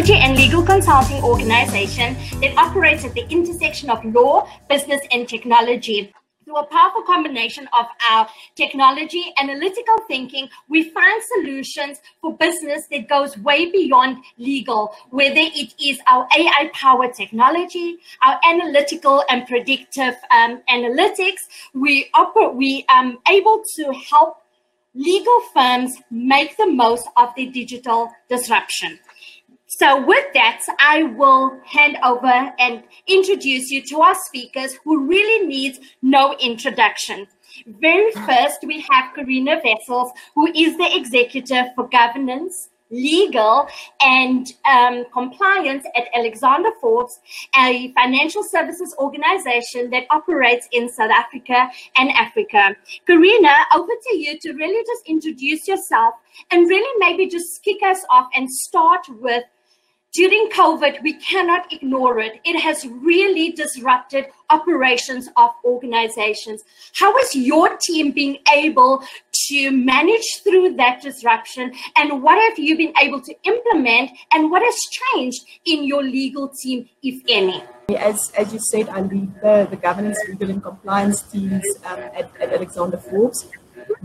technology and legal consulting organization that operates at the intersection of law, business, and technology. Through a powerful combination of our technology, analytical thinking, we find solutions for business that goes way beyond legal, whether it is our AI powered technology, our analytical and predictive um, analytics. We operate, we um able to help legal firms make the most of the digital disruption. So, with that, I will hand over and introduce you to our speakers who really needs no introduction. Very first, we have Karina Vessels, who is the executive for governance, legal, and um, compliance at Alexander Forbes, a financial services organization that operates in South Africa and Africa. Karina, over to you to really just introduce yourself and really maybe just kick us off and start with during COVID, we cannot ignore it. It has really disrupted operations of organizations. How is your team being able to manage through that disruption? And what have you been able to implement? And what has changed in your legal team, if any? As, as you said, I lead the, the governance, legal, and compliance teams um, at, at Alexander Forbes.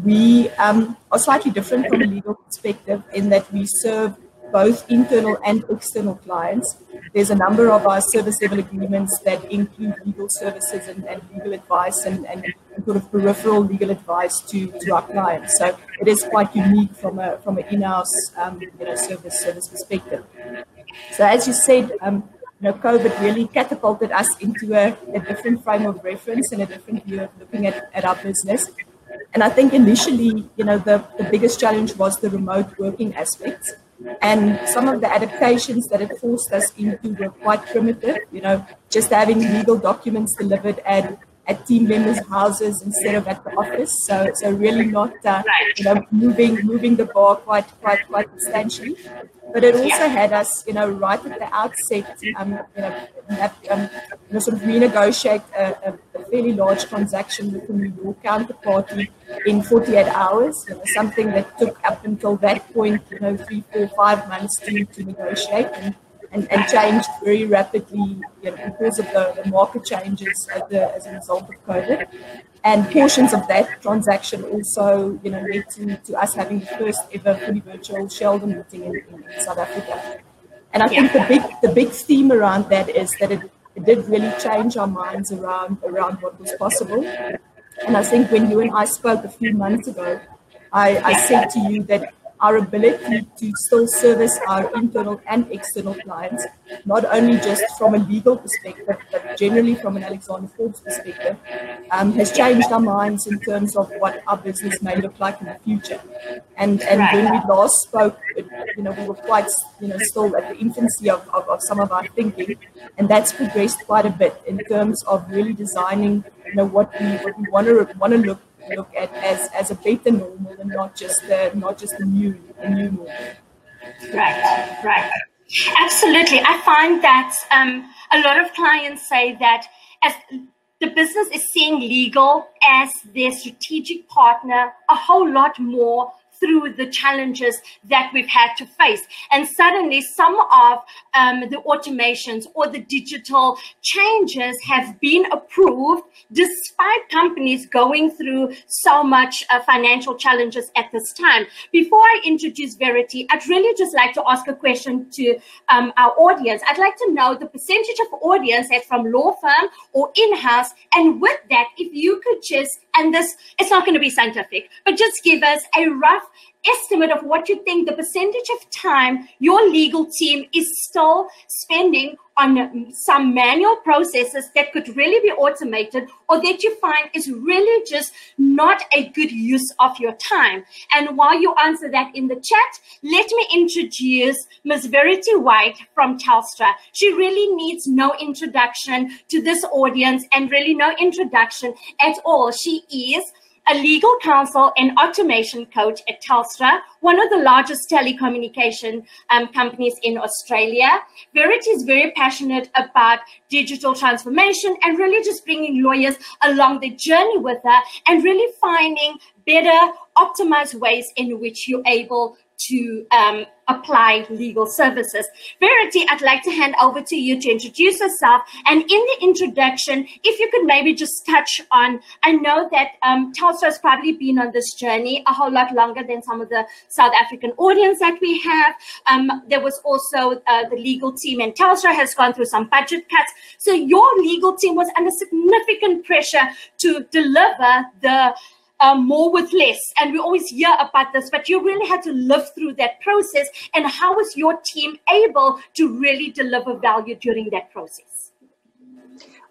We um, are slightly different from a legal perspective in that we serve both internal and external clients. There's a number of our service level agreements that include legal services and, and legal advice and, and, sort of peripheral legal advice to, to our clients. So it is quite unique from a from an in-house um, you know service service perspective. So as you said, um, you know, COVID really catapulted us into a, a different frame of reference and a different view of looking at, at our business. And I think initially, you know, the, the biggest challenge was the remote working aspects. And some of the adaptations that it forced us into were quite primitive, you know, just having legal documents delivered at, at team members' houses instead of at the office. So, so really not, uh, you know, moving moving the bar quite quite quite substantially. But it also had us, you know, right at the outset, um, you know, have, um, you know, sort of renegotiate a, a, fairly large transaction with a New York counterparty in 48 hours. You know, something that took up until that point, you know, three, four, five months to, to negotiate and, and, and changed very rapidly you know, because of the, the market changes as, the, as a result of COVID. And portions of that transaction also, you know, led to, to us having the first ever fully virtual shareholder meeting in, in South Africa. And I think the big the big theme around that is that it, it did really change our minds around around what was possible. And I think when you and I spoke a few months ago, I, I said to you that our ability to still service our internal and external clients, not only just from a legal perspective, but generally from an Alexander Forbes perspective, um, has changed our minds in terms of what our business may look like in the future. And and when we last spoke, it, you know, we were quite, you know, still at the infancy of, of, of some of our thinking, and that's progressed quite a bit in terms of really designing, you know, what we what we want to want to look look at as, as a better normal and not just the not just the new the new normal. Right, right. Absolutely. I find that um, a lot of clients say that as the business is seeing legal as their strategic partner a whole lot more through the challenges that we've had to face. And suddenly, some of um, the automations or the digital changes have been approved despite companies going through so much uh, financial challenges at this time. Before I introduce Verity, I'd really just like to ask a question to um, our audience. I'd like to know the percentage of audience that's from law firm or in-house. And with that, if you could just, and this, it's not going to be scientific, but just give us a rough estimate of what you think the percentage of time your legal team is still spending on um, some manual processes that could really be automated or that you find is really just not a good use of your time. And while you answer that in the chat, let me introduce Ms. Verity White from Telstra. She really needs no introduction to this audience and really no introduction at all. She is a legal counsel and automation coach at Telstra, one of the largest telecommunication um, companies in Australia. Verity is very passionate about digital transformation and really just bringing lawyers along the journey with her and really finding better optimized ways in which you're able to um, apply legal services. Verity, I'd like to hand over to you to introduce yourself. And in the introduction, if you could maybe just touch on, I know that um, Telstra has probably been on this journey a whole lot longer than some of the South African audience that we have. Um, there was also uh, the legal team, and Telstra has gone through some budget cuts. So your legal team was under significant pressure to deliver the um, more with less. And we always hear about this, but you really had to live through that process. And how was your team able to really deliver value during that process?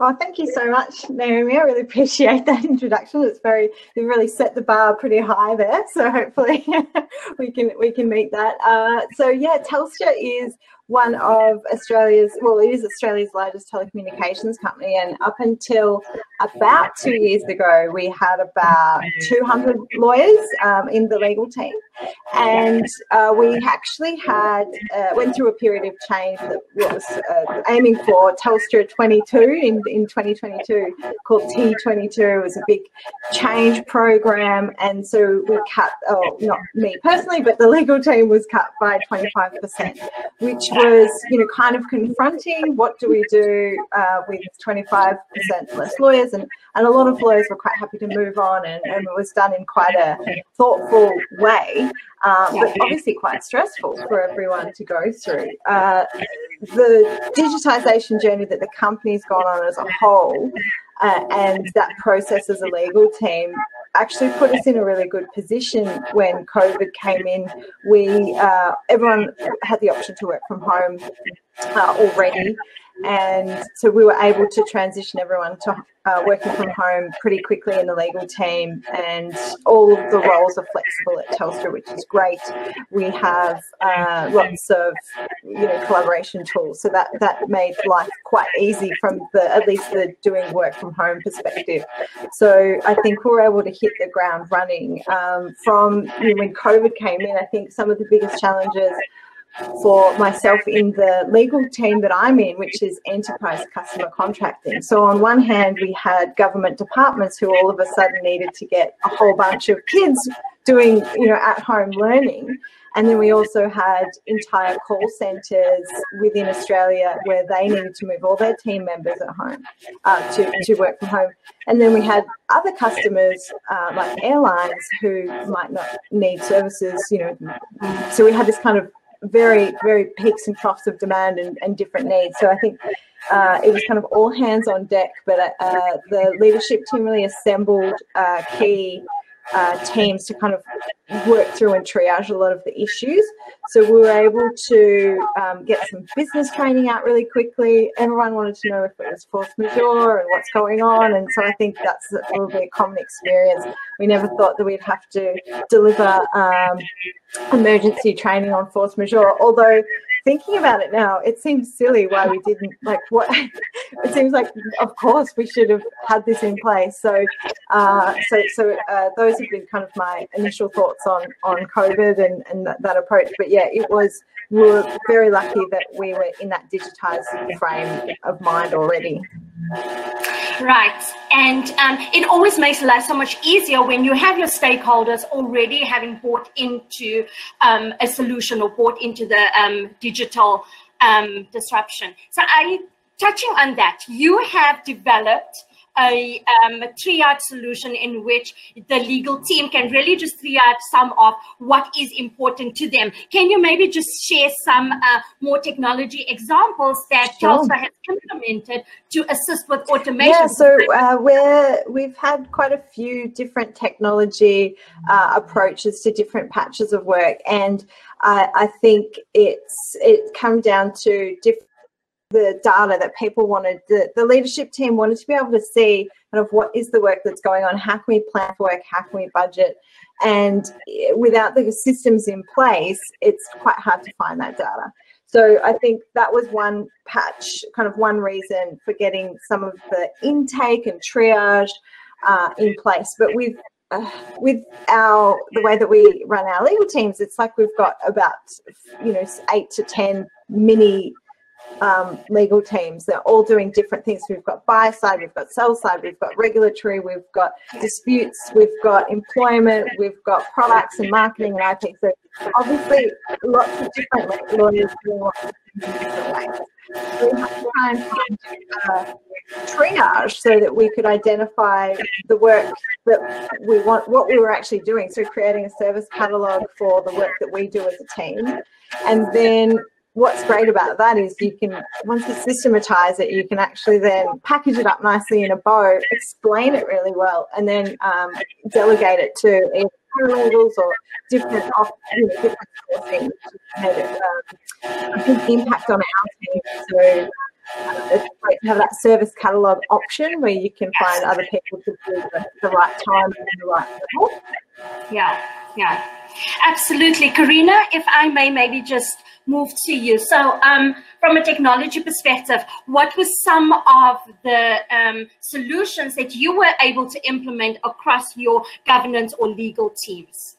Well, thank you so much, Naomi. I really appreciate that introduction. It's very you really set the bar pretty high there. So hopefully we can we can meet that. Uh, so yeah, Telstra is one of Australia's, well, it is Australia's largest telecommunications company. And up until about two years ago, we had about 200 lawyers um, in the legal team. And uh, we actually had, uh, went through a period of change that was uh, aiming for Telstra 22 in, in 2022 called T22. It was a big change program. And so we cut, oh, not me personally, but the legal team was cut by 25%, which was, you know, kind of confronting. What do we do uh, with 25% less lawyers? And, and a lot of lawyers were quite happy to move on, and, and it was done in quite a thoughtful way, uh, but obviously quite stressful for everyone to go through. Uh, the digitization journey that the company's gone on as a whole uh, and that process as a legal team actually put us in a really good position when COVID came in. We uh, everyone had the option to work from home uh, already, and so we were able to transition everyone to uh, working from home pretty quickly in the legal team, and all of the roles are flexible at Telstra, which is great. We have uh, lots of you know collaboration tools, so that that made life quite easy from the at least the doing work from home perspective. So I think we were able to hit the ground running um, from you know, when COVID came in. I think some of the biggest challenges for myself in the legal team that I'm in, which is enterprise customer contracting. So on one hand, we had government departments who all of a sudden needed to get a whole bunch of kids doing, you know, at home learning. And then we also had entire call centres within Australia where they needed to move all their team members at home uh, to, to work from home. And then we had other customers uh, like airlines who might not need services, you know. So we had this kind of very, very peaks and troughs of demand and, and different needs. So I think uh, it was kind of all hands on deck, but uh, the leadership team really assembled uh, key uh, teams to kind of work through and triage a lot of the issues. So we were able to um, get some business training out really quickly. Everyone wanted to know if it was force majeure and what's going on. And so I think that's probably a common experience. We never thought that we'd have to deliver um, emergency training on force majeure, although thinking about it now, it seems silly why we didn't like what it seems like of course we should have had this in place. So uh, so so uh, those have been kind of my initial thoughts on on COVID and, and that, that approach. But yeah, it was we were very lucky that we were in that digitized frame of mind already. Right. And um, it always makes life so much easier when you have your stakeholders already having bought into um, a solution or bought into the um, digital um, disruption. So, I touching on that, you have developed a, um, a triage solution in which the legal team can really just triage some of what is important to them. Can you maybe just share some uh, more technology examples that sure. Has implemented to assist with automation? Yeah, so uh, we're, we've had quite a few different technology uh, approaches to different patches of work, and I, I think it's it come down to different the data that people wanted, the, the leadership team wanted to be able to see kind of what is the work that's going on, how can we plan for work, how can we budget, and without the systems in place, it's quite hard to find that data. So I think that was one patch, kind of one reason for getting some of the intake and triage uh, in place. But with uh, with our the way that we run our legal teams, it's like we've got about you know eight to ten mini um, legal teams. They're all doing different things. We've got buy side, we've got sell side, we've got regulatory, we've got disputes, we've got employment, we've got products and marketing and IP. So obviously, lots of different lawyers doing lots of ways. We have to try and find uh, triage so that we could identify the work that we want, what we were actually doing. So creating a service catalog for the work that we do as a team, and then what's great about that is you can once you systematize it you can actually then package it up nicely in a bow explain it really well and then um, delegate it to either or different you know, different sourcing had um, a big impact on our team so uh, it's great to have that service catalog option where you can find other people to do the, the right time and the right level. Yeah, yeah, absolutely. Karina, if I may maybe just move to you. So, um, from a technology perspective, what were some of the um, solutions that you were able to implement across your governance or legal teams?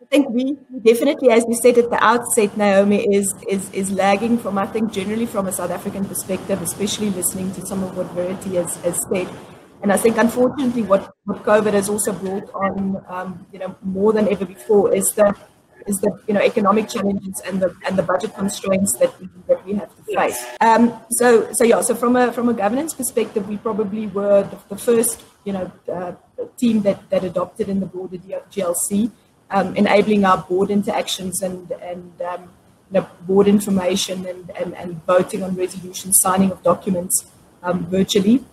I think we definitely, as you said at the outset, Naomi, is, is, is lagging from, I think, generally from a South African perspective, especially listening to some of what Verity has, has said. And I think, unfortunately, what, what COVID has also brought on, um, you know, more than ever before is the is the you know economic challenges and the and the budget constraints that we, that we have to face. Um, so so yeah, so from a from a governance perspective, we probably were the, the first you know uh, team that that adopted in the board broader GLC, um, enabling our board interactions and and um, you know, board information and, and and voting on resolutions, signing of documents um, virtually.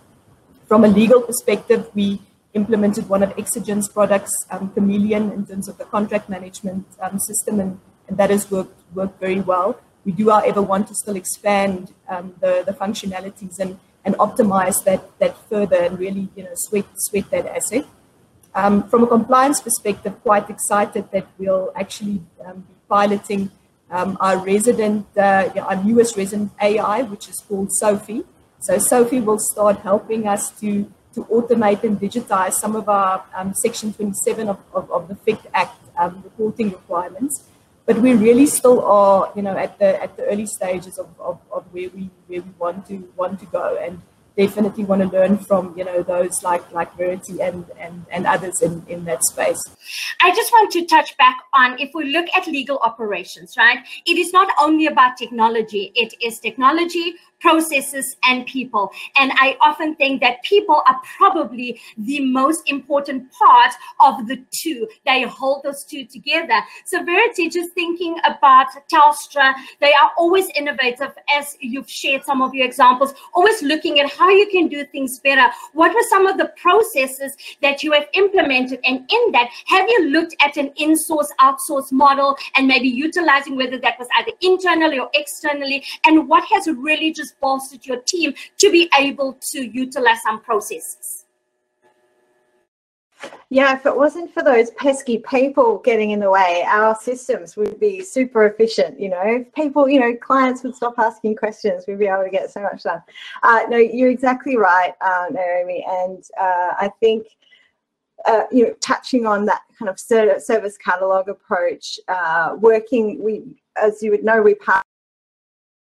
From a legal perspective, we implemented one of Exigent's products, um, Chameleon, in terms of the contract management um, system, and, and, that has worked, worked very well. We do, however, want to still expand um, the, the functionalities and, and optimize that, that further and really you know, sweat, sweat that asset. Um, from a compliance perspective, quite excited that we'll actually um, be piloting um, our resident, uh, our newest resident AI, which is called Sophie. So Sophie will start helping us to to automate and digitize some of our um, Section 27 of, of, of the FIC Act um, reporting requirements. But we really still are, you know, at the at the early stages of, of, of where we where we want to want to go, and definitely want to learn from you know those like like Verity and and, and others in, in that space. I just want to touch back on if we look at legal operations, right? It is not only about technology; it is technology, processes, and people. And I often think that people are probably the most important part of the two. They hold those two together. So Verity, just thinking about Telstra, they are always innovative, as you've shared some of your examples, always looking at how you can do things better. What were some of the processes that you have implemented? And in that, have you looked at an in-source, outsource model and maybe utilizing whether that was either internally or externally? And what has really just bolstered your team to be able to utilize some processes? Yeah, if it wasn't for those pesky people getting in the way, our systems would be super efficient. You know, if people, you know, clients would stop asking questions, we'd be able to get so much done. Uh, no, you're exactly right, uh, Naomi. And uh, I think, uh, you know, touching on that kind of service catalog approach, uh, working, we, as you would know, we partner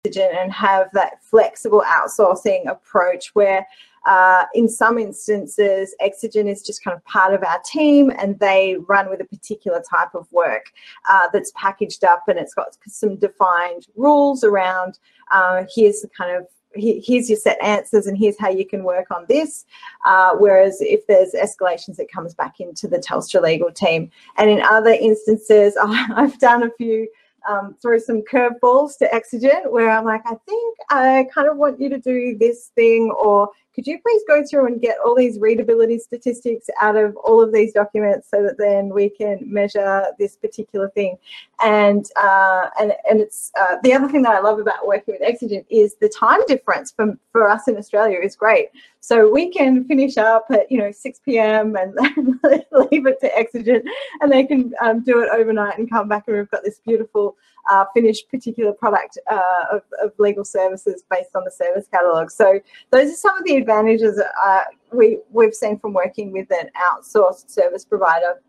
and have that flexible outsourcing approach where uh, in some instances, Exigent is just kind of part of our team and they run with a particular type of work uh, that's packaged up and it's got some defined rules around uh, here's the kind of here's your set answers and here's how you can work on this. Uh, whereas if there's escalations, it comes back into the Telstra legal team. And in other instances, I've done a few um, throw some curveballs to Exigent where I'm like, I think I kind of want you to do this thing, or could you please go through and get all these readability statistics out of all of these documents so that then we can measure this particular thing? And uh, and and it's uh, the other thing that I love about working with Exigent is the time difference for for us in Australia is great. So we can finish up at you know 6 p.m. and leave it to Exigent, and they can um, do it overnight and come back, and we've got this beautiful uh, finished particular product uh, of, of, legal services based on the service catalog. So those are some of the advantages uh, we, we've seen from working with an outsourced service provider.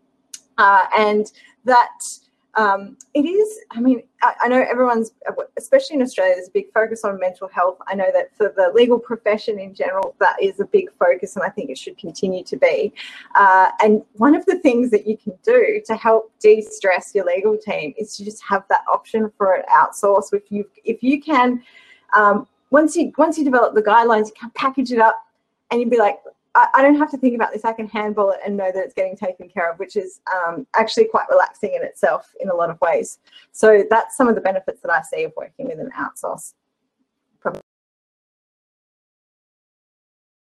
Uh, and that um, it is, I mean, I, I, know everyone's, especially in Australia, there's a big focus on mental health. I know that for the legal profession in general, that is a big focus, and I think it should continue to be. Uh, and one of the things that you can do to help de-stress your legal team is to just have that option for an outsource. If you if you can, um, once you once you develop the guidelines, you can package it up, and you'd be like, I, I, don't have to think about this. I can handle it and know that it's getting taken care of, which is um, actually quite relaxing in itself in a lot of ways. So that's some of the benefits that I see of working with an outsource.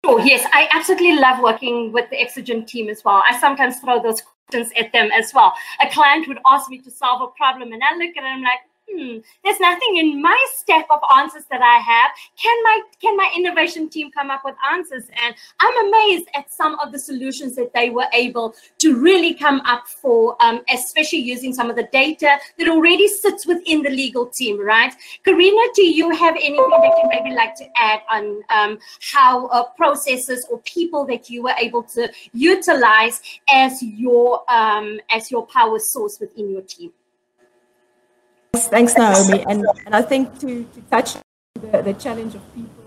Oh, yes, I absolutely love working with the Exigent team as well. I sometimes throw those questions at them as well. A client would ask me to solve a problem, and I look at them like, hmm, there's nothing in my stack of answers that I have. Can my can my innovation team come up with answers? And I'm amazed at some of the solutions that they were able to really come up for, um, especially using some of the data that already sits within the legal team, right? Karina, do you have anything that you maybe like to add on um, how uh, processes or people that you were able to utilize as your um, as your power source within your team? Thanks, Naomi. And, and I think to, to touch the, the challenge of people,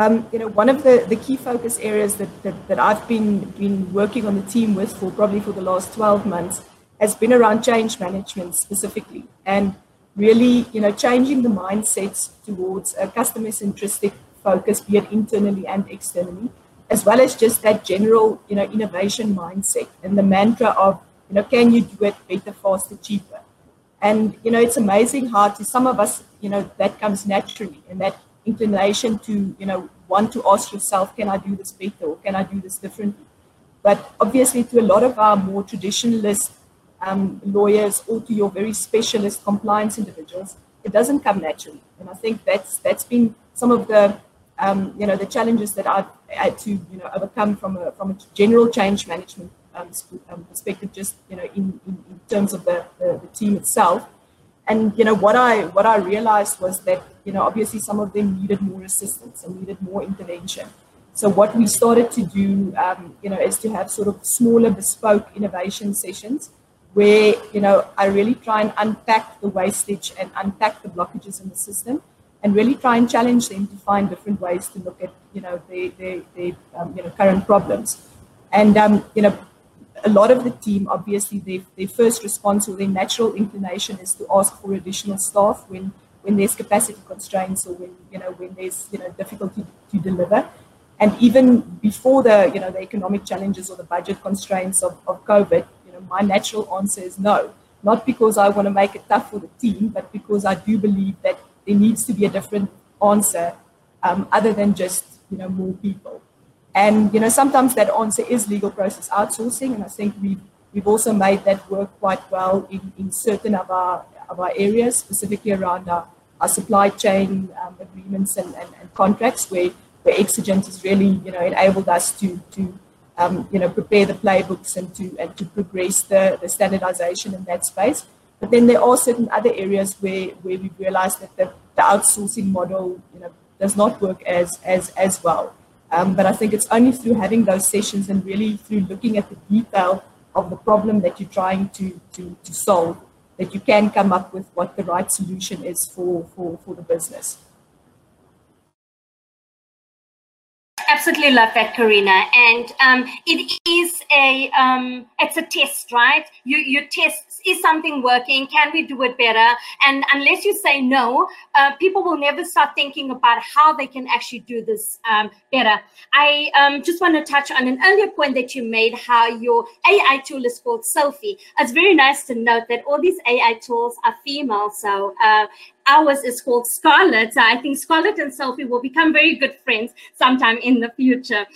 um, you know, one of the, the key focus areas that, that, that I've been, been working on the team with for probably for the last 12 months has been around change management specifically. And really, you know, changing the mindsets towards a customer-centric focus, be it internally and externally, as well as just that general, you know, innovation mindset and the mantra of know, can you do it better, faster, cheaper? And, you know, it's amazing how to some of us, you know, that comes naturally and that inclination to, you know, want to ask yourself, can I do this better or can I do this differently? But obviously to a lot of our more traditionalist um, lawyers or to your very specialist compliance individuals, it doesn't come naturally. And I think that's that's been some of the um, you know the challenges that I've had to you know overcome from a from a general change management um, um, perspective, just you know, in, in, in terms of the, the, the, team itself. And you know, what I what I realized was that you know, obviously, some of them needed more assistance and needed more intervention. So what we started to do, um, you know, is to have sort of smaller bespoke innovation sessions where you know I really try and unpack the wastage and unpack the blockages in the system, and really try and challenge them to find different ways to look at you know their their, their um, you know current problems. And um, you know, a lot of the team, obviously, their, their first response or their natural inclination is to ask for additional staff when, when there's capacity constraints or when, you know, when there's, you know, difficulty to deliver. And even before the, you know, the economic challenges or the budget constraints of, of COVID, you know, my natural answer is no. Not because I want to make it tough for the team, but because I do believe that there needs to be a different answer um, other than just, you know, more people. And you know, sometimes that answer is legal process outsourcing, and I think we've we've also made that work quite well in, in certain of our of our areas, specifically around our, our supply chain um, agreements and, and, and, contracts, where where Exigent has really you know enabled us to to um, you know prepare the playbooks and to and to progress the, the standardization in that space. But then there are certain other areas where where we've realized that the, the outsourcing model you know does not work as as as well. Um, but I think it's only through having those sessions and really through looking at the detail of the problem that you're trying to, to, to solve that you can come up with what the right solution is for, for, for the business. Absolutely love that, Karina. And um, it is a um, it's a test, right? You you test is something working? Can we do it better? And unless you say no, uh, people will never start thinking about how they can actually do this um, better. I um, just want to touch on an earlier point that you made, how your AI tool is called Sophie. It's very nice to note that all these AI tools are female. So uh, ours is called Scarlett. So I think Scarlett and Sophie will become very good friends sometime in the future.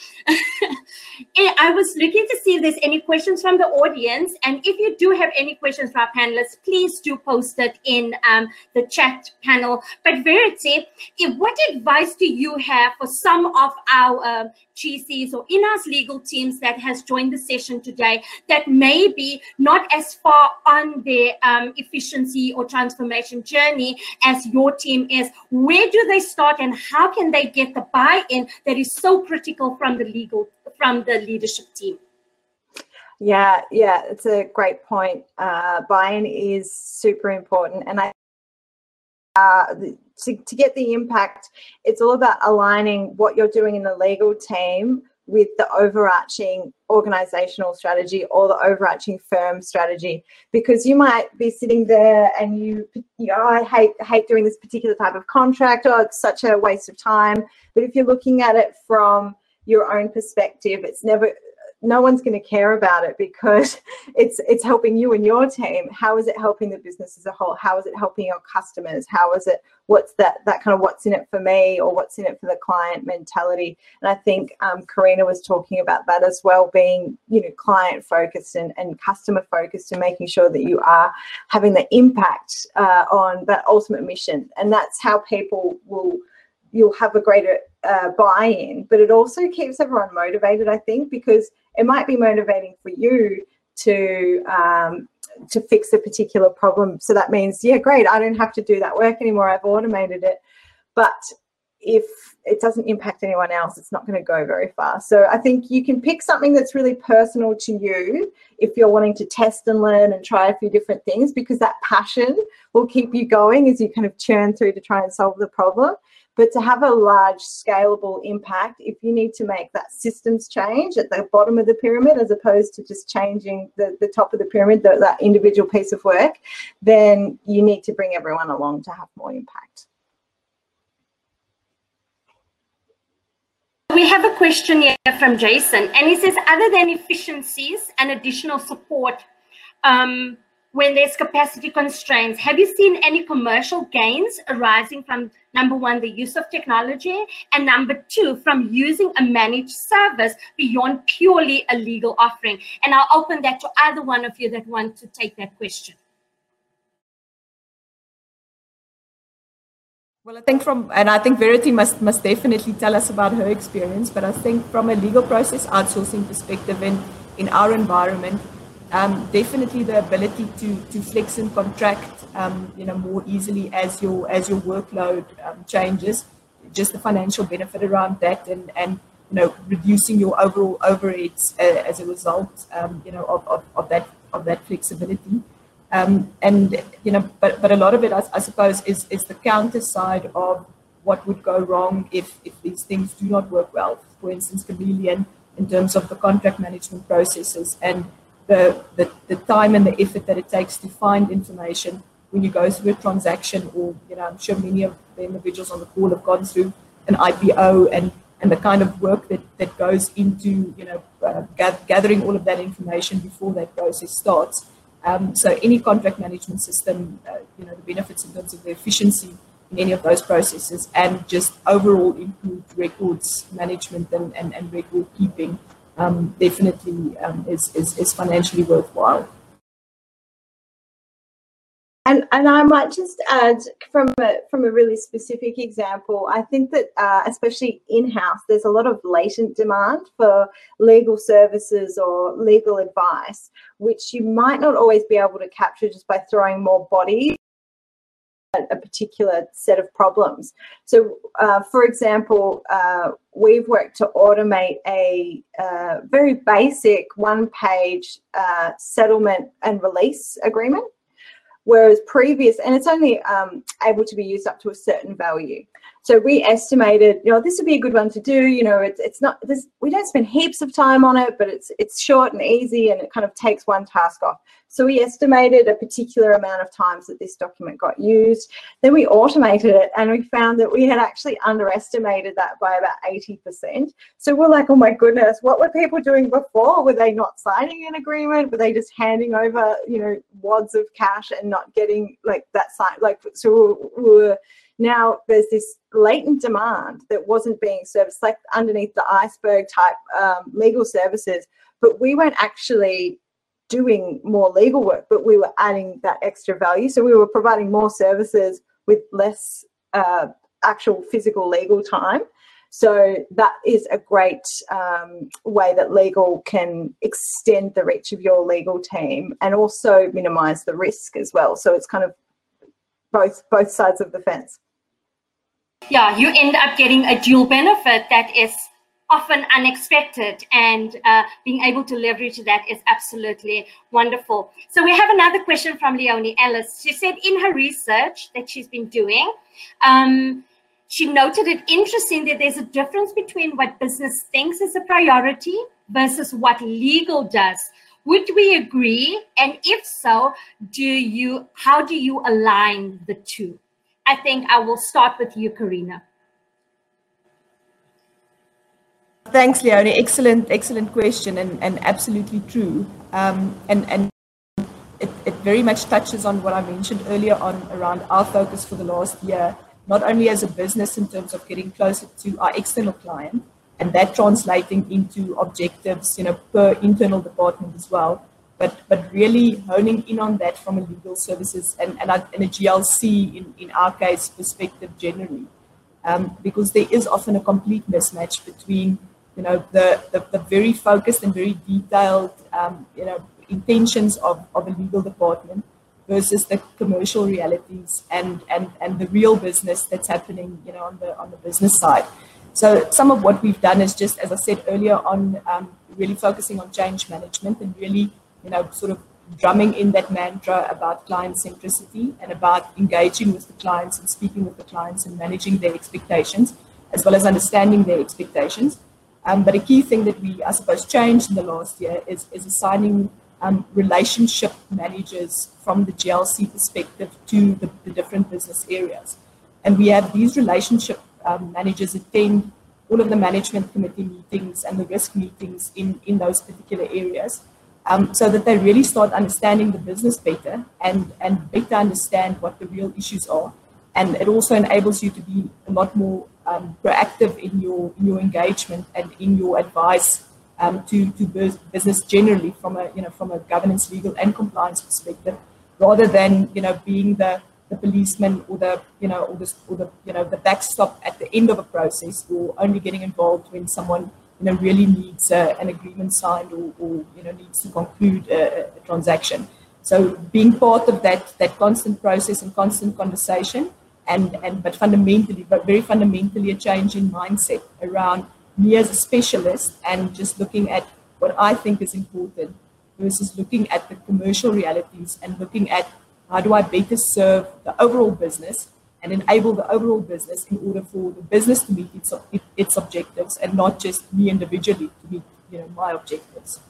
Eh, I was looking to see if there's any questions from the audience. And if you do have any questions for our panelists, please do post it in um, the chat panel. But Verity, if, what advice do you have for some of our uh, GCs or in-house legal teams that has joined the session today that may be not as far on their um, efficiency or transformation journey as your team is. Where do they start and how can they get the buy-in that is so critical from the legal, from the leadership team? Yeah, yeah, it's a great point. Uh, buy-in is super important, and I uh, to, to get the impact, it's all about aligning what you're doing in the legal team with the overarching organizational strategy or the overarching firm strategy. Because you might be sitting there and you, you know, oh, I hate hate doing this particular type of contract. Or it's such a waste of time. But if you're looking at it from your own perspective it's never no one's going to care about it because it's it's helping you and your team. How is it helping the business as a whole? How is it helping your customers? How is it what's that that kind of what's in it for me or what's in it for the client mentality? And i think um, karina was talking about that as well being you know client focused and, and customer focused and making sure that you are having the impact uh, on that ultimate mission. And that's how people will you'll have a greater uh, buy-in but it also keeps everyone motivated i think because it might be motivating for you to um, to fix a particular problem. So that means yeah great i don't have to do that work anymore i've automated it. But if it doesn't impact anyone else it's not going to go very far. So i think you can pick something that's really personal to you if you're wanting to test and learn and try a few different things because that passion will keep you going as you kind of churn through to try and solve the problem but to have a large scalable impact, if you need to make that systems change at the bottom of the pyramid, as opposed to just changing the, the top of the pyramid, the, that individual piece of work, then you need to bring everyone along to have more impact. We have a question here from Jason, and he says, other than efficiencies and additional support, um, when there's capacity constraints, have you seen any commercial gains arising from number one, the use of technology, and number two, from using a managed service beyond purely a legal offering? And I'll open that to either one of you that want to take that question. Well, I think from, and I think Verity must must definitely tell us about her experience. But I think from a legal process outsourcing perspective, in in our environment, um, definitely the ability to to flex and contract, um, you know, more easily as your as your workload um, changes. Just the financial benefit around that, and and you know, reducing your overall overheads uh, as a result, um, you know, of, of, of, that of that flexibility. Um, and you know, but but a lot of it, I, I suppose, is is the counter side of what would go wrong if if these things do not work well. For instance, chameleon in terms of the contract management processes and the, the, the time and the effort that it takes to find information when you go through a transaction or, you know, I'm sure many of the individuals on the call have gone through an IPO and, and the kind of work that, that goes into, you know, uh, gathering all of that information before that process starts. Um, so any contract management system, uh, you know, the benefits in terms of the efficiency in any of those processes and just overall improved records management and, and, and record keeping um, definitely um, is, is, is financially worthwhile. And, and I might just add from a, from a really specific example, I think that uh, especially in-house, there's a lot of latent demand for legal services or legal advice, which you might not always be able to capture just by throwing more bodies a particular set of problems. So, uh, for example, uh, we've worked to automate a uh, very basic one page uh, settlement and release agreement, whereas previous, and it's only um, able to be used up to a certain value. So we estimated, you know, this would be a good one to do. You know, it's it's not this. We don't spend heaps of time on it, but it's it's short and easy, and it kind of takes one task off. So we estimated a particular amount of times that this document got used. Then we automated it, and we found that we had actually underestimated that by about eighty percent. So we're like, oh my goodness, what were people doing before? Were they not signing an agreement? Were they just handing over, you know, wads of cash and not getting like that sign? Like so we were now there's this latent demand that wasn't being serviced, like underneath the iceberg type um, legal services, but we weren't actually doing more legal work, but we were adding that extra value. So we were providing more services with less uh, actual physical legal time. So that is a great um, way that legal can extend the reach of your legal team and also minimize the risk as well. So it's kind of both both sides of the fence yeah, you end up getting a dual benefit that is often unexpected and uh, being able to leverage that is absolutely wonderful. So we have another question from Leonie Ellis. She said in her research that she's been doing, um, she noted it interesting that there's a difference between what business thinks is a priority versus what legal does. Would we agree? And if so, do you how do you align the two? I think I will start with you, Karina. Thanks, Leonie. Excellent, excellent question, and, and absolutely true. Um, and and it, it very much touches on what I mentioned earlier on around our focus for the last year, not only as a business in terms of getting closer to our external client, and that translating into objectives, you know, per internal department as well, but but really honing in on that from a legal services and, and, a, and a GLC in, in our case perspective generally. Um, because there is often a complete mismatch between you know, the, the, the very focused and very detailed, um, you know, intentions of, of a legal department versus the commercial realities and, and, and the real business that's happening, you know, on the, on the business side. So some of what we've done is just, as I said earlier, on um, really focusing on change management and really, you know, sort of drumming in that mantra about client centricity and about engaging with the clients and speaking with the clients and managing their expectations, as well as understanding their expectations. Um, but a key thing that we, I suppose, changed in the last year is, is assigning um, relationship managers from the GLC perspective to the, the, different business areas. And we have these relationship um, managers attend all of the management committee meetings and the risk meetings in, in those particular areas um, so that they really start understanding the business better and, and better understand what the real issues are. And it also enables you to be a lot more um, proactive in your in your engagement and in your advice um, to to business generally from a you know from a governance, legal, and compliance perspective, rather than you know being the the policeman or the you know or the, or the you know the backstop at the end of a process or only getting involved when someone you know really needs uh, an agreement signed or, or you know needs to conclude a, a transaction. So being part of that that constant process and constant conversation and, and but fundamentally, but very fundamentally, a change in mindset around me as a specialist and just looking at what I think is important versus looking at the commercial realities and looking at how do I better serve the overall business and enable the overall business in order for the business to meet its, its objectives and not just me individually to meet you know my objectives.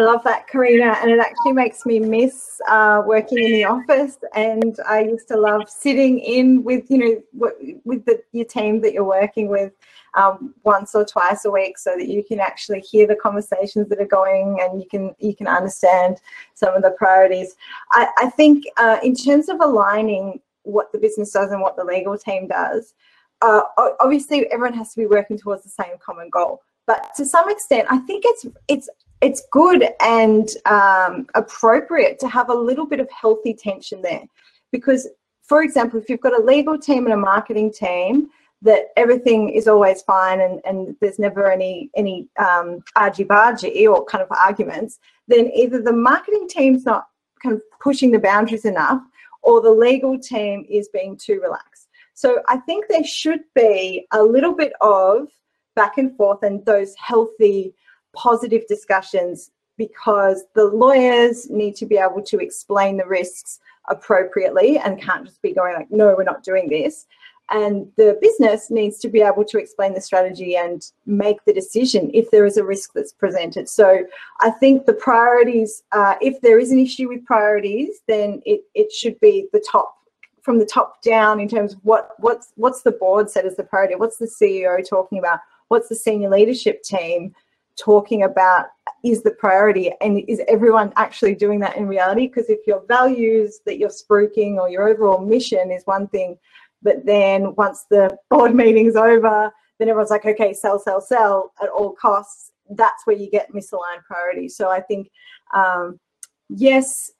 I love that, Karina, and it actually makes me miss uh, working in the office. And I used to love sitting in with you know with the, your team that you're working with um, once or twice a week, so that you can actually hear the conversations that are going and you can you can understand some of the priorities. I, I think uh, in terms of aligning what the business does and what the legal team does, uh, obviously everyone has to be working towards the same common goal but to some extent i think it's it's it's good and um, appropriate to have a little bit of healthy tension there. Because, for example, if you've got a legal team and a marketing team, that everything is always fine and, and there's never any any um, argy-bargy or kind of arguments, then either the marketing team's not kind of pushing the boundaries enough or the legal team is being too relaxed. So I think there should be a little bit of back and forth and those healthy positive discussions because the lawyers need to be able to explain the risks appropriately and can't just be going like, no, we're not doing this. And the business needs to be able to explain the strategy and make the decision if there is a risk that's presented. So I think the priorities, uh, if there is an issue with priorities, then it, it should be the top from the top down in terms of what what's what's the board set as the priority, what's the CEO talking about, what's the senior leadership team talking about is the priority and is everyone actually doing that in reality? Because if your values that you're spruiking or your overall mission is one thing but then once the board meeting's over then everyone's like okay sell sell sell at all costs that's where you get misaligned priorities. So i think um, yes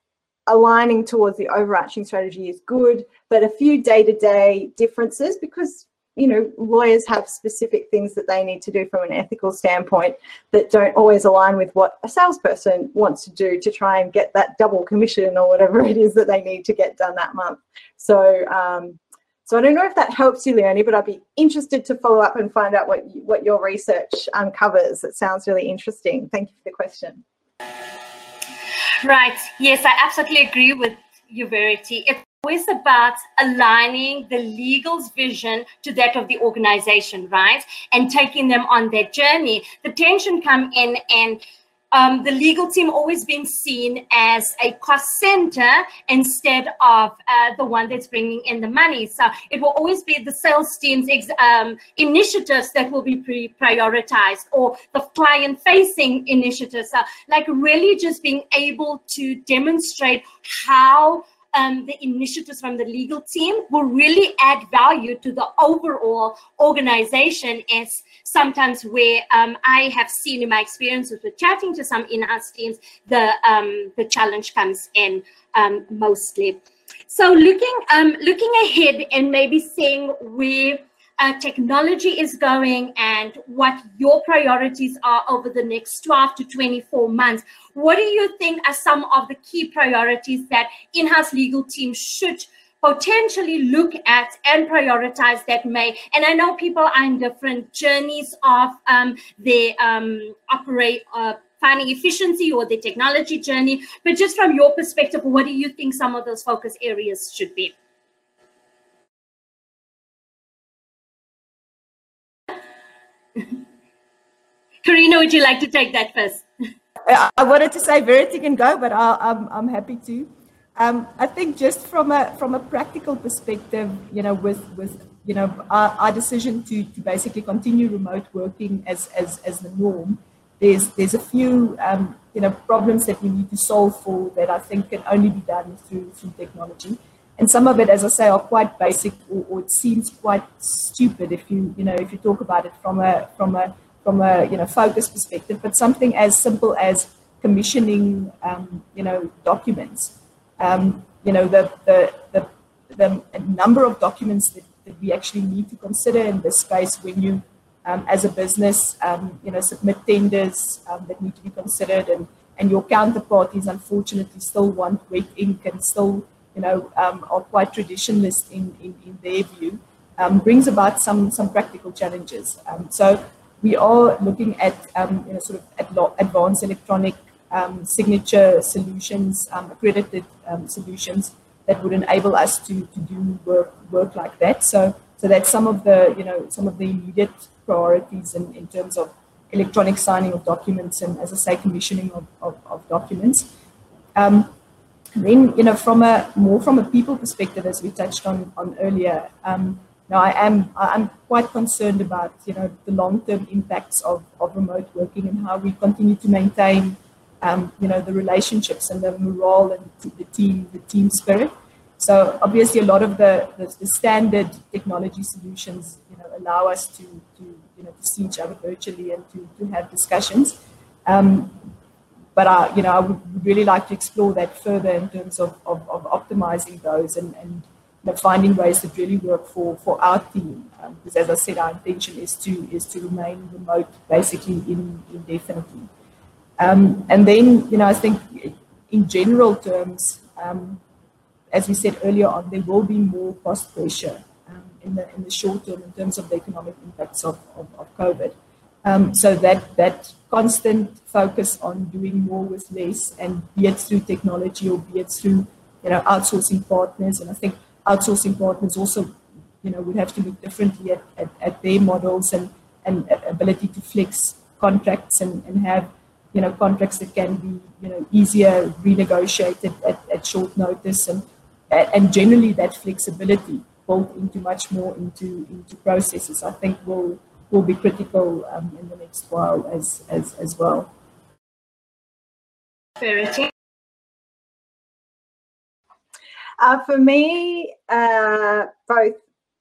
aligning towards the overarching strategy is good but a few day-to-day differences because you know, lawyers have specific things that they need to do from an ethical standpoint that don't always align with what a salesperson wants to do to try and get that double commission or whatever it is that they need to get done that month. So, um, So I don't know if that helps you, Leonie, but I'd be interested to follow up and find out what what your research uncovers. It sounds really interesting. Thank you for the question. Right. Yes, I absolutely agree with you, Verity. It's always about aligning the legal's vision to that of the organization, right? And taking them on their journey. The tension come in and um, the legal team always being seen as a cost center instead of uh, the one that's bringing in the money. So it will always be the sales team's um, initiatives that will be prioritized or the client facing initiatives. So like really just being able to demonstrate how um, the initiatives from the legal team will really add value to the overall organization is sometimes where um, I have seen in my experiences with chatting to some in-house teams, the, um, the challenge comes in um, mostly. So looking, um, looking ahead and maybe seeing where uh, technology is going and what your priorities are over the next 12 to 24 months. What do you think are some of the key priorities that in-house legal teams should potentially look at and prioritize that may and i know people are in different journeys of um, their um, operate uh, finding efficiency or their technology journey but just from your perspective what do you think some of those focus areas should be Karina, would you like to take that first? I wanted to say Verity can go, but i am I'm, I'm happy to. Um, I think just from a from a practical perspective, you know, with with you know our, our decision to, to basically continue remote working as as, as the norm, there's there's a few um, you know problems that we need to solve for that I think can only be done through through technology. And some of it, as I say, are quite basic, or, or it seems quite stupid if you you know if you talk about it from a from a from a you know focus perspective, but something as simple as commissioning um, you know documents. Um, you know the, the the the number of documents that, that we actually need to consider in this space when you um, as a business um, you know submit tenders um, that need to be considered and and your counterparties unfortunately still want wet ink and still you know um, are quite traditionalist in, in, in their view brings about some some practical challenges so we are looking at um, you know, sort of advanced electronic um, signature solutions, um, accredited um, solutions that would enable us to, to do work, work like that. So, so that's some of the, you know, some of the immediate priorities in, in terms of electronic signing of documents and, as I say, commissioning of, of, of documents. Um, then, you know, from a more from a people perspective, as we touched on, on earlier, um, now, I am I'm quite concerned about you know the long-term impacts of, of remote working and how we continue to maintain um, you know the relationships and the morale and the team the team spirit. So obviously, a lot of the, the, the standard technology solutions you know allow us to, to you know to see each other virtually and to, to have discussions. Um, but I, you know, I would really like to explore that further in terms of, of, of optimizing those and, and know, finding ways that really work for, for our team. Um, because as I said, our intention is to is to remain remote basically in, indefinitely. Um, and then, you know, I think in general terms, um, as we said earlier on, there will be more cost pressure um, in the in the short term in terms of the economic impacts of, of, of COVID. Um, so that that constant focus on doing more with less, and be it through technology or be it through you know outsourcing partners, and I think outsourcing partners also, you know, would have to look differently at, at, at their models and, and ability to flex contracts and, and have, you know, contracts that can be, you know, easier renegotiated at, at short notice and, and generally that flexibility built into much more into, into processes, I think will, will be critical um, in the next while as, as, as well. Verity. Uh, for me, uh, both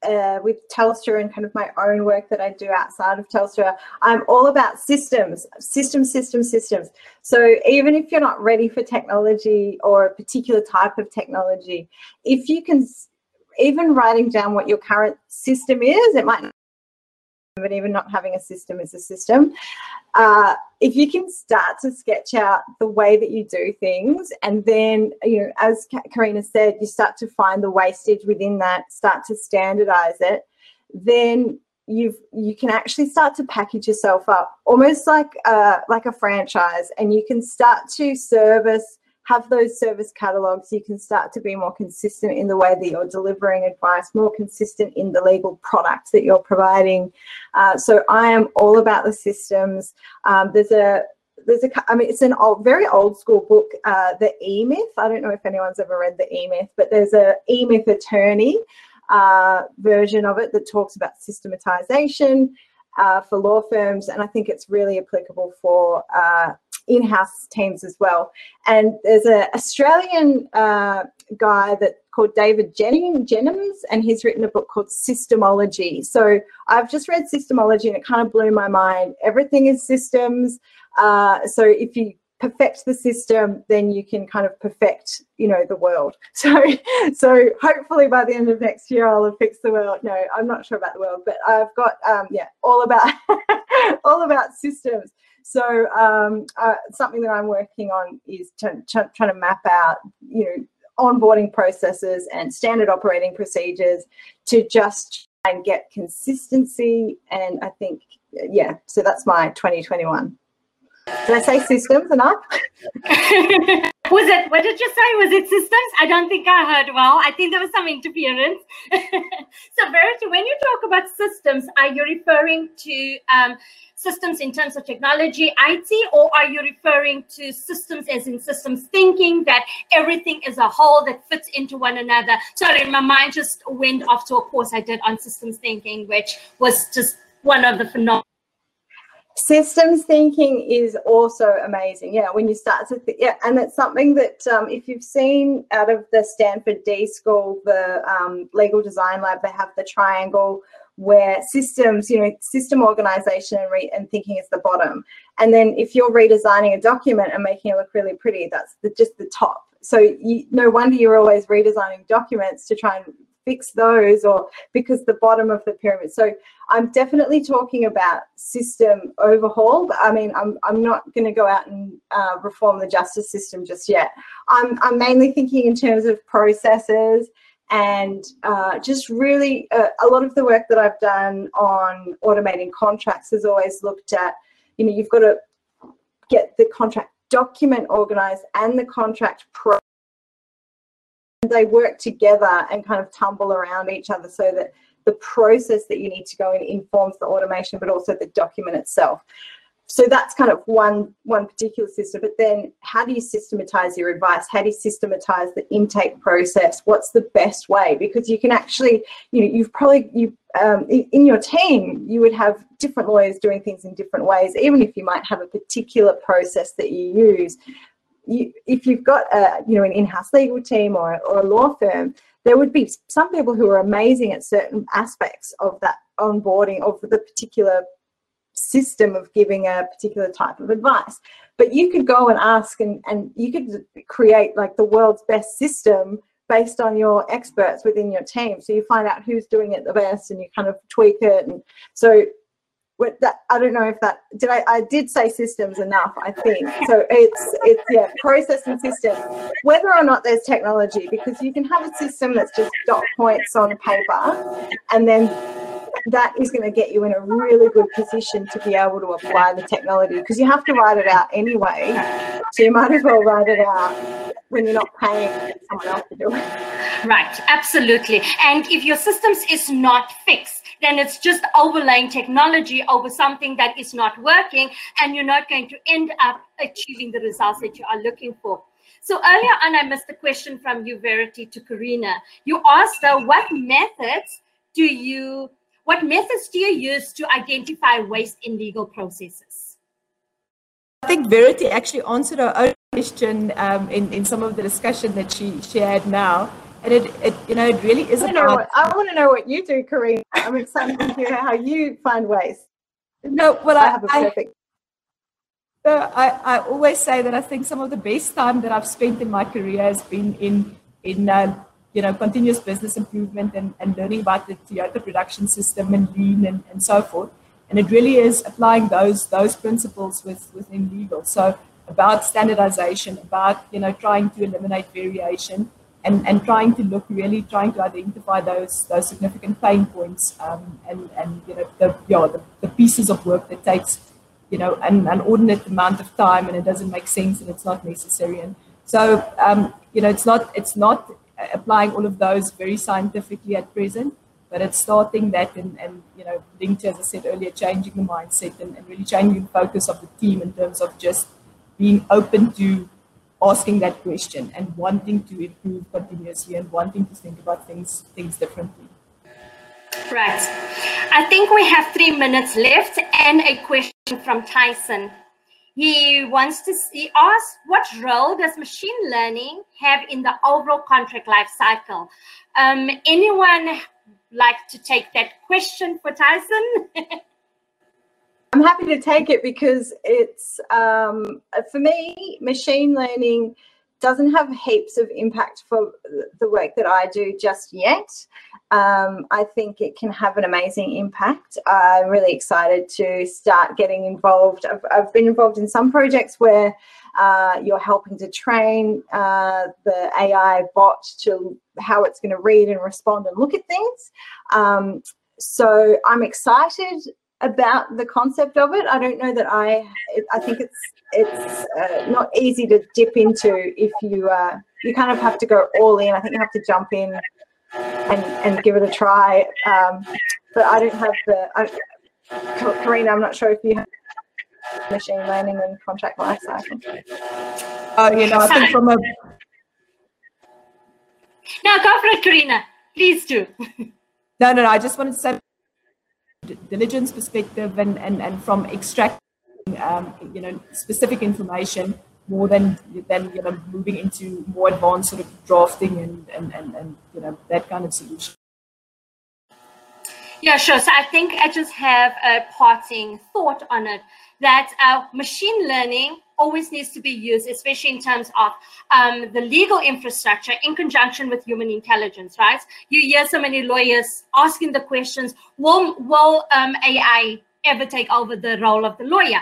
uh, with Telstra and kind of my own work that I do outside of Telstra, I'm all about systems, systems, systems, systems. So even if you're not ready for technology or a particular type of technology, if you can, even writing down what your current system is, it might but even not having a system is a system. Uh, if you can start to sketch out the way that you do things, and then, you know, as Karina said, you start to find the wastage within that, start to standardize it, then you've you can actually start to package yourself up almost like uh, like a franchise, and you can start to service have those service catalogs, you can start to be more consistent in the way that you're delivering advice, more consistent in the legal products that you're providing. Uh, so I am all about the systems. Um, there's a there's a, I mean, it's an old, very old school book, uh, The E Myth. I don't know if anyone's ever read The E Myth, but there's a E Myth attorney uh, version of it that talks about systematization uh, for law firms, and I think it's really applicable for uh, in-house teams as well. And there's an Australian uh, guy that called David Jenyns, and he's written a book called Systemology. So I've just read Systemology and it kind of blew my mind. Everything is systems. Uh, so if you perfect the system, then you can kind of perfect, you know, the world. So, so hopefully by the end of next year, I'll have fixed the world. No, I'm not sure about the world, but I've got, um, yeah, all about, all about systems. So um, uh, something that I'm working on is trying to map out, you know, onboarding processes and standard operating procedures to just try and get consistency. And I think, yeah, so that's my 2021. Did I say systems enough? was it, what did you say? Was it systems? I don't think I heard well. I think there was some interference. so, Verity, when you talk about systems, are you referring to um, systems in terms of technology, IT, or are you referring to systems as in systems thinking that everything is a whole that fits into one another? Sorry, my mind just went off to a course I did on systems thinking, which was just one of the phenomenal systems thinking is also amazing yeah when you start to think yeah and it's something that um, if you've seen out of the stanford d school the um, legal design lab they have the triangle where systems, you know, system organization and, re- and thinking is the bottom. And then if you're redesigning a document and making it look really pretty, that's the, just the top. So you, no wonder you're always redesigning documents to try and fix those or because the bottom of the pyramid. So I'm definitely talking about system overhaul. I mean, I'm, I'm not going to go out and uh, reform the justice system just yet. I'm, I'm mainly thinking in terms of processes and uh, just really uh, a lot of the work that I've done on automating contracts has always looked at, you know, you've got to get the contract document organized and the contract pro. They work together and kind of tumble around each other so that the process that you need to go in informs the automation, but also the document itself. So that's kind of one one particular system. But then how do you systematize your advice? How do you systematize the intake process? What's the best way? Because you can actually you know you've probably you um, in, in your team you would have different lawyers doing things in different ways even if you might have a particular process that you use you, if you've got a you know an in-house legal team or, or a law firm there would be some people who are amazing at certain aspects of that onboarding of the particular system of giving a particular type of advice. But you could go and ask and, and you could create like the world's best system based on your experts within your team. So you find out who's doing it the best and you kind of tweak it. And so that, I don't know if that did I, I did say systems enough, I think. So it's it's yeah, process and system. Whether or not there's technology, because you can have a system that's just dot points on paper and then that is going to get you in a really good position to be able to apply the technology because you have to write it out anyway. So you might as well write it out when you're not paying someone else to do it. Right, absolutely. And if your systems is not fixed, then it's just overlaying technology over something that is not working, and you're not going to end up achieving the results that you are looking for. So earlier on, I missed a question from you, Verity, to Karina. You asked her, what methods do you what methods do you use to identify waste in legal processes? I think Verity actually answered her own question um, in, in some of the discussion that she shared now. And it, it you know, it really is I about... What, I want to know what you do, Karina. I'm excited to hear how you find ways. No, well, I, I have a perfect... I, I, I always say that I think some of the best time that I've spent in my career has been in in uh, you know, continuous business improvement and, and learning about the Toyota production system and lean and, and so forth. And it really is applying those those principles with, within legal. So about standardization, about you know trying to eliminate variation, and, and trying to look really trying to identify those those significant pain points um, and and you know the yeah the, the pieces of work that takes you know an, an ordinate amount of time and it doesn't make sense and it's not necessary. And so um, you know it's not it's not applying all of those very scientifically at present but it's starting that and, and you know linked to, as I said earlier changing the mindset and, and really changing the focus of the team in terms of just being open to asking that question and wanting to improve continuously and wanting to think about things things differently. Right. I think we have three minutes left and a question from Tyson. He wants to see ask what role does machine learning have in the overall contract life cycle? Um, anyone like to take that question for Tyson? I'm happy to take it because it's um, for me, machine learning doesn't have heaps of impact for the work that I do just yet. Um, I think it can have an amazing impact. I'm really excited to start getting involved. I've, I've been involved in some projects where uh, you're helping to train uh, the AI bot to how it's going to read and respond and look at things. Um, so I'm excited about the concept of it. I don't know that I. I think it's it's uh, not easy to dip into if you uh, you kind of have to go all in. I think you have to jump in and and give it a try. Um, but I don't have the. I, Karina, I'm not sure if you have machine learning and contract lifecycle. Oh, you know, I think from a. No, go for it, Karina. Please do. no, no, no. I just wanted to say diligence perspective and, and, and from extracting um, you know specific information more than than you know moving into more advanced sort of drafting and and, and, and you know that kind of solution. Yeah, sure. So I think I just have a parting thought on it that uh, machine learning always needs to be used, especially in terms of um, the legal infrastructure in conjunction with human intelligence, right? You hear so many lawyers asking the questions, will, will um, AI ever take over the role of the lawyer?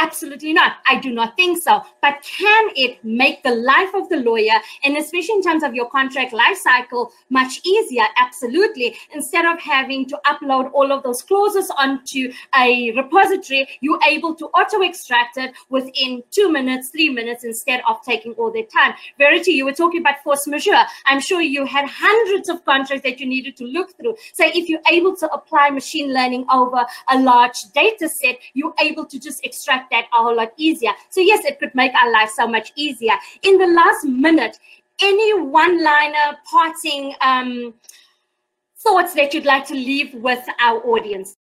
Absolutely not. I do not think so. But can it make the life of the lawyer, and especially in terms of your contract life cycle, much easier? Absolutely. Instead of having to upload all of those clauses onto a repository, you're able to auto extract it within two minutes, three minutes, instead of taking all their time. Verity, you were talking about force majeure. I'm sure you had hundreds of contracts that you needed to look through. So if you're able to apply machine learning over a large data set, you're able to just extract that a whole lot easier. So yes, it could make our life so much easier. In the last minute, any one-liner parting um, thoughts that you'd like to leave with our audience?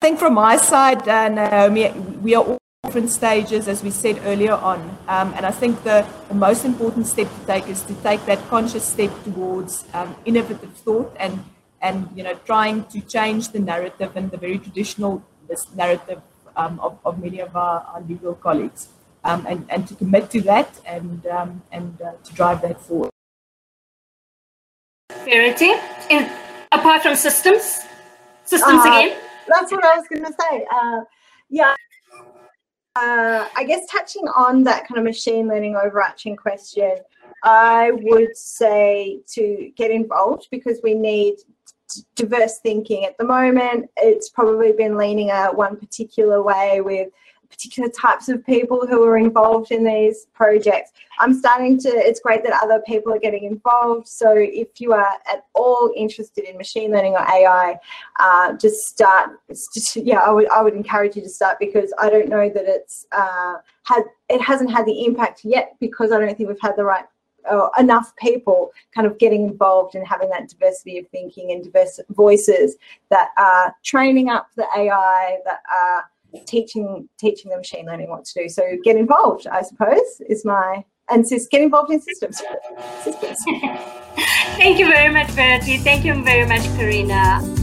I think from my side, uh, Naomi, we are all different stages, as we said earlier on. Um, and I think the, the, most important step to take is to take that conscious step towards um, innovative thought and, and you know, trying to change the narrative and the very traditional this narrative um, of, of many of our, our legal colleagues um, and, and to commit to that and, um, and uh, to drive that forward. Verity, in, apart from systems, systems uh, again? That's what I was going to say. Uh, yeah. Uh, I guess touching on that kind of machine learning overarching question, I would say to get involved because we need diverse thinking at the moment. It's probably been leaning a one particular way with particular types of people who are involved in these projects. I'm starting to, it's great that other people are getting involved. So if you are at all interested in machine learning or AI, uh, just start, just, yeah, I would, I would encourage you to start because I don't know that it's uh, had, it hasn't had the impact yet because I don't think we've had the right uh, enough people kind of getting involved and having that diversity of thinking and diverse voices that are training up the AI, that are teaching teaching the machine learning what to do. So get involved, I suppose, is my and just get involved in systems. systems. Thank you very much, Verity. Thank you very much, Karina.